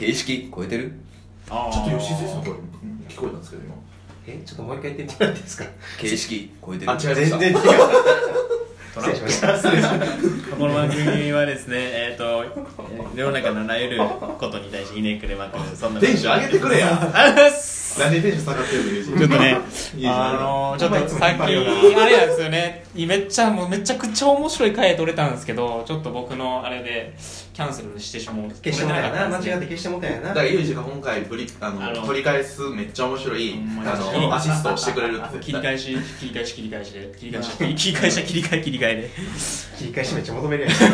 形式超えてる？あー。ちょっと吉井さんこれ聞こえたんですけど今。え？ちょっともう一回言ってもらっていいですか？形式超えてる。あ違いました全然違う。失礼しました。この番組はですね、えっ、ー世の中のあらゆることに対してひねくれまくる、そんな。テンション上げてくれやなんでテンション下がってるの？友人。ちょっとね、あのー、ちょっとさっき、あれなんですよね、めっちゃ、もうめちゃくちゃ面白い回撮れたんですけど、ちょっと僕のあれで、キャンセルしてしまう。消してもたやな間違ってて消してもたやな。だからユージが今回ぶりあのあの取り返すめっちゃ面白いあのアシストをしてくれるって。切り返し、切り返し、切り返しで、切り返し、切り返し、切り替え、切り替えで。切り返しめっちゃ求めるやん。自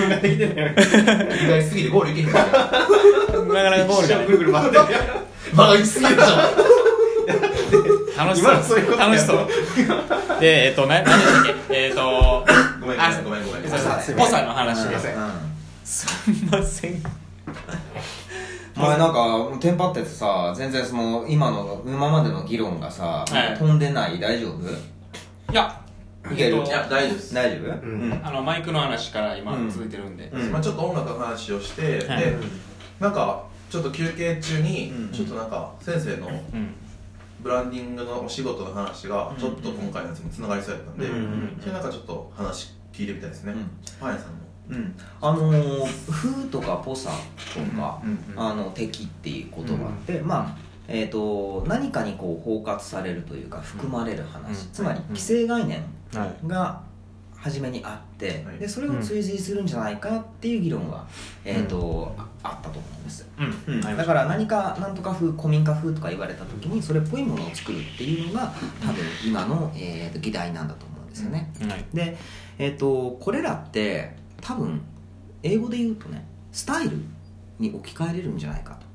分ができてない切り返しすぎてゴールいけへんから。なかなかゴールが。ねぐるぐる回ってるバカ行きすぎるでしょ楽し今のそういうそう。ことや楽しそう。で、えっと、な、何でしたっけえっと、ごめんあごめんごめんごめんそうそうすいませんポサの話ですすんません。お前なんかテンパっててさ全然その今の今までの議論がさ、はい飛んでない大丈夫いや、いけるえっといや大丈夫です大丈夫うんあの、マイクの話から今うん続いてるんで。うんまあちょっと音楽の話をしてではいなんかちょっと休憩中にうん。ちょっとなんか先生のうん。ブランディングのお仕事の話がちょっと今回のやつにつながりそうやったんでうん。うん。それなんかちょっと話聞いてみたいですね。うん。パン屋さんのうん。あのー「風」とか「ポサ」とかうん。うん「あの敵」っていう言葉って、まあえー、と何かにこう包括されるというか含まれる話、うん。つまりうん。既成概念はい。が初めにあって、はい。でそれを追随するんじゃないかっていう議論が、えーとああったと思うんです、うん。うん。だから何かなんとか風古民家風とか言われた時にそれっぽいものを作るっていうのが多分今の、えーと議題なんだと思うんですよね、はい。で、えー、とこれらって多分英語で言うとねスタイルに置き換えれるんじゃないかと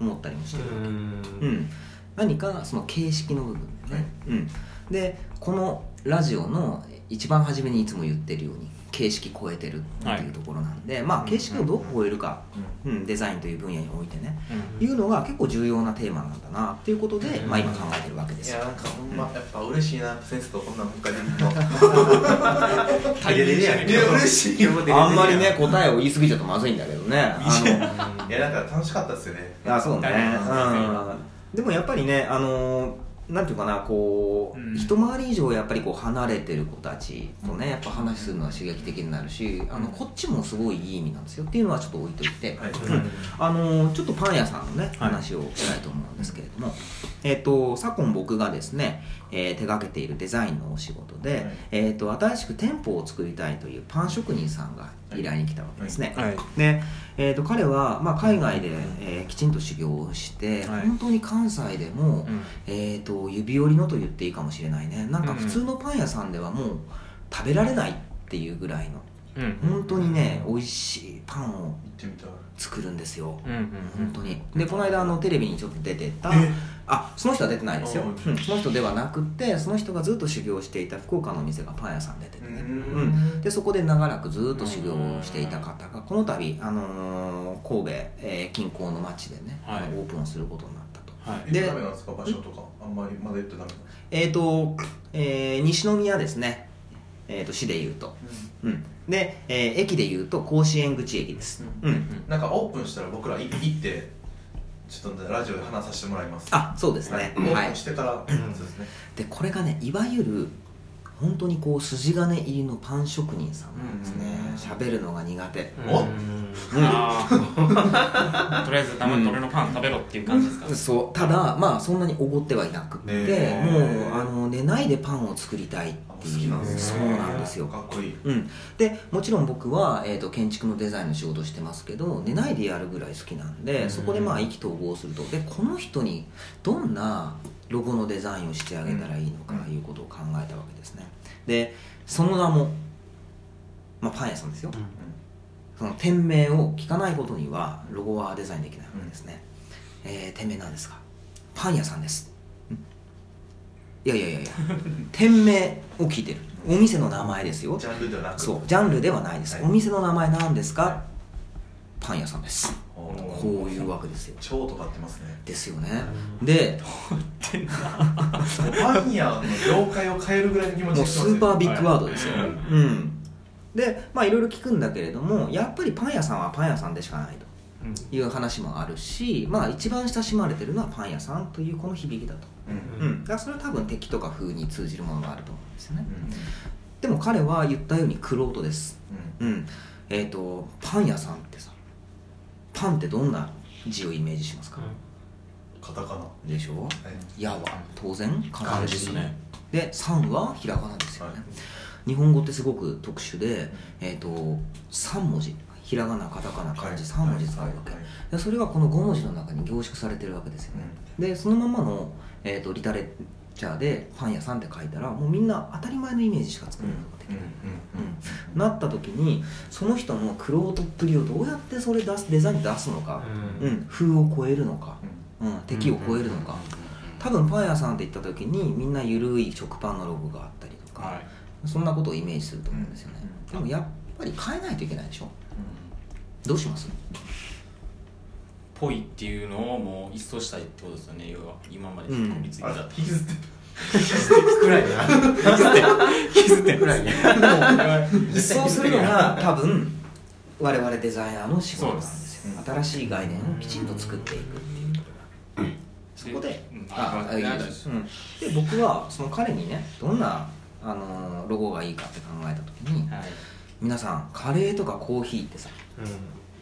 思ったりもしてるわけ、うん、何かその形式の部分ね、うん、でこのラジオの一番初めにいつも言ってるように形式超えてるっていうところなんで、まあ形式をどう超えるか、うん、デザインという分野においてねいうのが結構重要なテーマなんだなっていうことで、まあ、今考えてるわけですよ。いやなんかほんまやっぱ嬉しいな先生とこんなんも。う一回できるの対立してるいや嬉しいよ。あんまりね答えを言い過ぎちゃうとまずいんだけどね。あの。いやなんか楽しかったですよね。あそうね。うん。でもやっぱりねあのーなんていうかなこう、うん。一回り以上やっぱりこう離れてる子たちとねやっぱ話するのは刺激的になるしあのこっちもすごいいい意味なんですよっていうのはちょっと置いといて、はいあのーちょっとパン屋さんのねはい。話をしたいと思うんですけれども、えっ、と昨今僕がですね、えー手掛けているデザインのお仕事で、はい。えっ、と新しく店舗を作りたいというパン職人さんが依頼に来たわけですね、はい。で、えー、と彼は、まあ、海外で、えーきちんと修行をして、はい。本当に関西でも、うん。えー、と指折りのと言っていいかもしれないね。なんか普通のパン屋さんではもう食べられないっていうぐらいのうん。本当にね美味しいパンを作るんですよ、うん。うん。本当に。でこの間あのテレビにちょっと出てた。えあその人は出てないですよ、あうん。その人ではなくってその人がずっと修行していた福岡のお店がパン屋さん出ててね、でそこで長らくずっと修行をしていた方がこの度、あのー神戸、えー近郊の町でね、オープンをすることになったと。はい。言ってダメなんですか？場所とか。あんまりまだ言ってダメなんですかえっ、と、えー西宮ですね、えー、と市でいうと、うん、で、えー駅でいうと甲子園口駅です、ううん。なんかオープンしたら僕ら行ってちょっとラジオで話させてもらいます。あそうですね。オーはい。プンしてからそうですね。でこれがねいわゆる本当にこう筋金入りのパン職人さんなんですね。喋るのが苦手。おああ。とりあえず、たまに俺のパン食べろっていう感じですか？そう。ただまあそんなにおごってはいなくって、ねえ。もうあの寝ないでパンを作りたいって好いう。きなんですそうなんですよ。かっこいい。うん、でもちろん僕は、えー、と建築のデザインの仕事をしてますけど寝ないでやるぐらい好きなんで、そこでまあ意気投合すると。でこの人にどんなロゴのデザインをしてあげたらいいのかいうでその名も、まあ、パン屋さんですよ、その店名を聞かないことにはロゴはデザインできないわけですね、えー店名なんですか？パン屋さんです。ん。いやいやいやいや。店名を聞いてる。お店の名前ですよ。ジャンルではなく。そう。ジャンルではないです、はい。お店の名前なんですか？パン屋さんです。こういうわけですよ。超とかってますね。ですよね。でパン屋の業界を変えるぐらいの気持ちもうでスーパービッグワードですよ、はい。うん。でまあいろいろ聞くんだけれどもやっぱりパン屋さんはパン屋さんでしかないと。いう話もあるし、まあ、一番親しまれてるのはパン屋さんというこの響きだと、うん。うん、だからそれは多分敵とか風に通じるものがあると思うんですよね、でも彼は言ったように玄人です。うん。えっ、とパン屋さんってさパンってどんな字をイメージしますか、カタカナ。でしょ？はい。矢は当然漢漢字ですね。で3はひらがなですよね、はい。日本語ってすごく特殊で、えー、と3文字。ひらがなカタカナ漢字3文字使うわけ、でそれがこの5文字の中に凝縮されてるわけですよね、でそのままの、えー、とリタレチャーでパン屋さんって書いたらもうみんな当たり前のイメージしか作ることができない、うんなった時にその人の玄人っぷりをどうやってそれ出すデザイン出すのか、うん風を超えるのか、うん、敵を超えるのか、多分パン屋さんって言った時にみんな緩い食パンのロゴがあったりとか、はいそんなことをイメージすると思うんですよね、でもやっぱり変えないといけないでしょどうしますぽいっていうのをもう一掃したいってことですよね。要は今までうん。こびついてたあ引きずってくらいな。気づってくらいね一掃するのが多分我々デザイナーの仕事なんですよ。そう新しい概念をきちんと作っていくっていうところそこで。うん。あああいいです、うん、で僕はその彼にねどんな、あのーロゴがいいかって考えた時にはい。皆さんカレーとかコーヒーってさ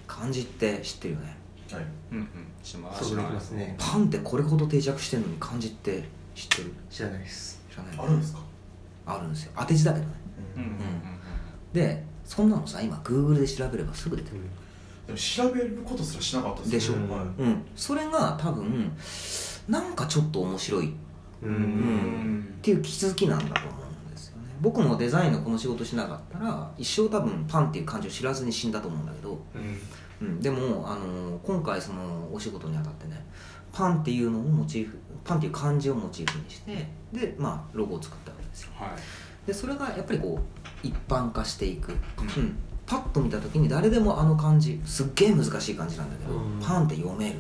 漢字って知ってるよねはい。うんうん。ちょっとそうできますね。パンってこれほど定着してるのに漢字って知ってる？知らないです。知らない。あるんですか？あるんですよ。当て字だけどね。うん。うんうんでそんなのさ今 Google で調べればすぐ出てくる。でも調べることすらしなかったですでしょはい。うん。それが多分なんかちょっと面白い。っううん。んていう気づきなんだと思うんですよね。僕もデザインのこの仕事しなかったら一生多分パンっていう漢字を知らずに死んだと思うんだけど、うん、でも、あの今回そのお仕事にあたってねパンっていうのをモチーフパンっていう漢字をモチーフにしてでまあロゴを作ったわけですよ。はい。でそれがやっぱりこう一般化していく、うん、パッと見た時に誰でもあの漢字すっげえ難しい漢字なんだけど、うん。パンって読める。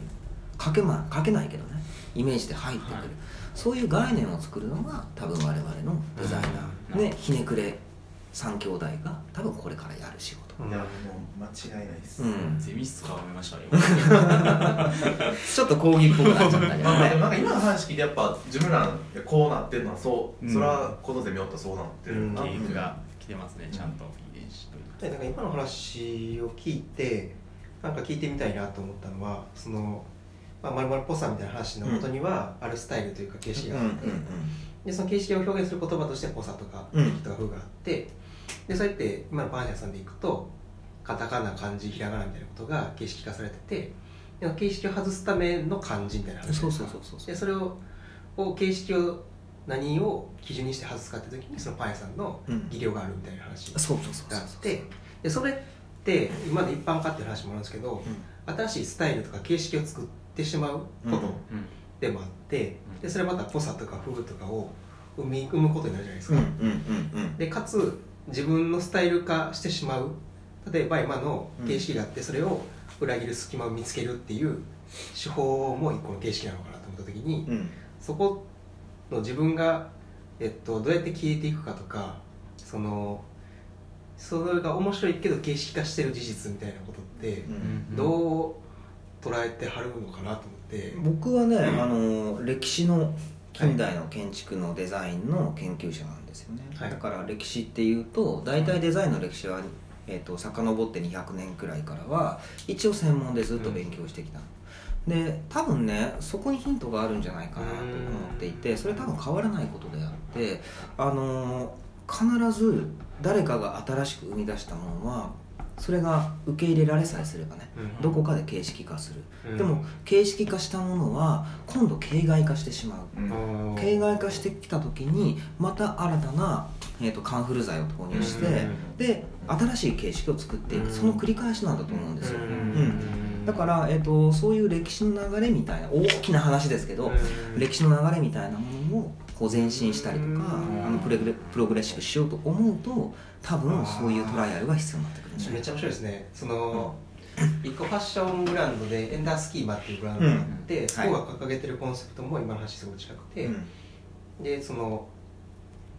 書け,、ま、書けないけどね。イメージで入ってくる、はい。そういう概念を作るのが多分我々のデザイナー、うん。ねひねくれ3兄弟が多分これからやる仕事、いやもう間違いないです、うん。ゼミ室ましたよ ちょっと講義っぽくなっちゃったけどまあでもなんねか今の話聞いてやっぱ自分らこうなってるのはそう、うん。それはこのゼミおったらそうなってるうん。なケークが来てますねちゃんと遺伝子と。いうでなんか今の話を聞いてなんか聞いてみたいなと思ったのはそのまあ、まるまるっぽさみたいな話の元にはあるスタイルというか形式があって、でその形式を表現する言葉としてぽさとかうん。敵とか風があってでそうやって今のパン屋さんでいくとカタカナ漢字ひらがなみたいなことが形式化されててで形式を外すための漢字みたいな話そうそうそうそうでそれをを形式を何を基準にして外すかって時にそのパン屋さんのうん。技量があるみたいな話があってでそれって今まで一般化っていう話もあるんですけど、新しいスタイルとか形式を作ってしまうことうん。でもあって、うん。でそれまたぽさとか風とかを生み生むことになるじゃないですか、うんうんうんうん。でかつ自分のスタイル化してしまう。例えば今の形式があってそれを裏切る隙間を見つけるっていう手法も一個の形式なのかなと思った時に、うん。そこの自分が、えっと、どうやって消えていくかとかそのそれが面白いけど形式化してる事実みたいなことってうん。どう捉えてはるのかなと思って、僕はね、あの歴史の近代の建築のデザインの研究者なんですよね、はい。だから歴史っていうと大体デザインの歴史は、えー、と遡って200年くらいからは一応専門でずっと勉強してきた。の、で多分ねそこにヒントがあるんじゃないかなと思っていてそれ多分変わらないことであってあの必ず誰かが新しく生み出したものはそれが受け入れられさえすればねうん。どこかで形式化する。うん。でも形式化したものは今度形骸化してしまう。うん。形骸化してきた時にまた新たな、えー、とカンフル剤を投入してうんで新しい形式を作っていく。うん。その繰り返しなんだと思うんですよ。うん。うん。だから、えー、とそういう歴史の流れみたいな大きな話ですけどうん。歴史の流れみたいなものをこう前進したりとかうん。あのプレグレプログレッシブしようと思うと多分そういうトライアルが必要になってくるんじゃないめっちゃ面白いですね。その、一個ファッションブランドでエンダースキーマっていうブランドがあって、うん。そこが掲げてるコンセプトも今の話すごい近くて、うん。でその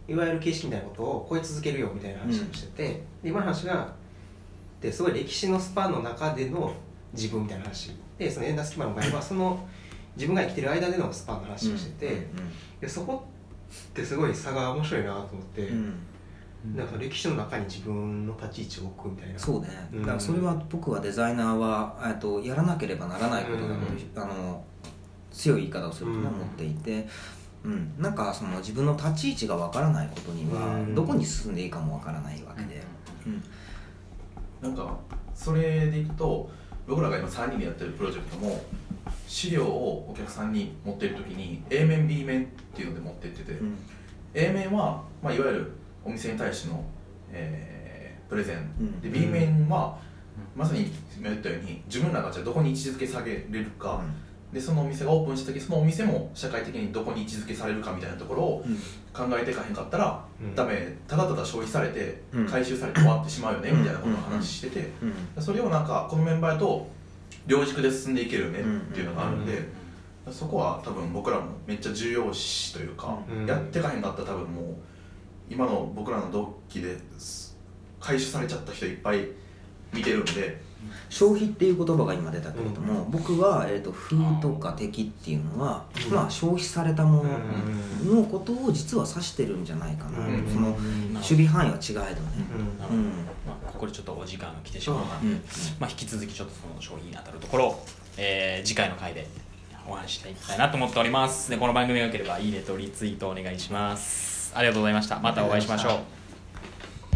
いわゆる形式みたいなことを超え続けるよみたいな話をしてて、で今の話がですごい歴史のスパンの中での自分みたいな話。でそのエンダースキマの場合はその自分が生きてる間でのスパンの話をしてて、でそこってすごい差が面白いなと思って、うん。うんなんか歴史の中に自分の立ち位置を置くみたいな。そうね。うん。だからそれは僕はデザイナーはえっとやらなければならないことだと、うん。あの強い言い方をすると思っていて、うん、なんかその自分の立ち位置がわからないことにはうん。どこに進んでいいかもわからないわけで、うん。なんかそれでいくと僕らが今3人でやってるプロジェクトも資料をお客さんに持っている時に A 面 B 面っていうので持ってってて、うん A 面は、まあ、いわゆるお店に対しての、えープレゼン、うん。で B 面は、まさに今言ったように自分らがじゃあどこに位置づけ下げれるか、でそのお店がオープンした時そのお店も社会的にどこに位置づけされるかみたいなところをうん。考えていかへんかったら、うん。ダメただただ消費されてうん。回収されて終わってしまうよね、うん。みたいなことを話してて、うん。それをなんかこのメンバーと両軸で進んでいけるよねっていうのがあるんで、うん。そこは多分僕らもめっちゃ重要視というか、うん。やってかへんかったら多分もう今の僕らの同期です回収されちゃった人いっぱい見てるんで消費っていう言葉が今出たけれども、僕は、えー、と風とか敵っていうのは、うん。まあ、消費されたものうんのことを実は指してるんじゃないかな、うんそのうん守備範囲は違えどね、うんうん。まあ、ここでちょっとお時間が来てしまったうんので、まあ、引き続きちょっとその商品に当たるところを、えー次回の回でお話ししていきたいなと思っております。でこの番組が良ければいいねとリツイートお願いします。ありがとうございました。またお会いしましょう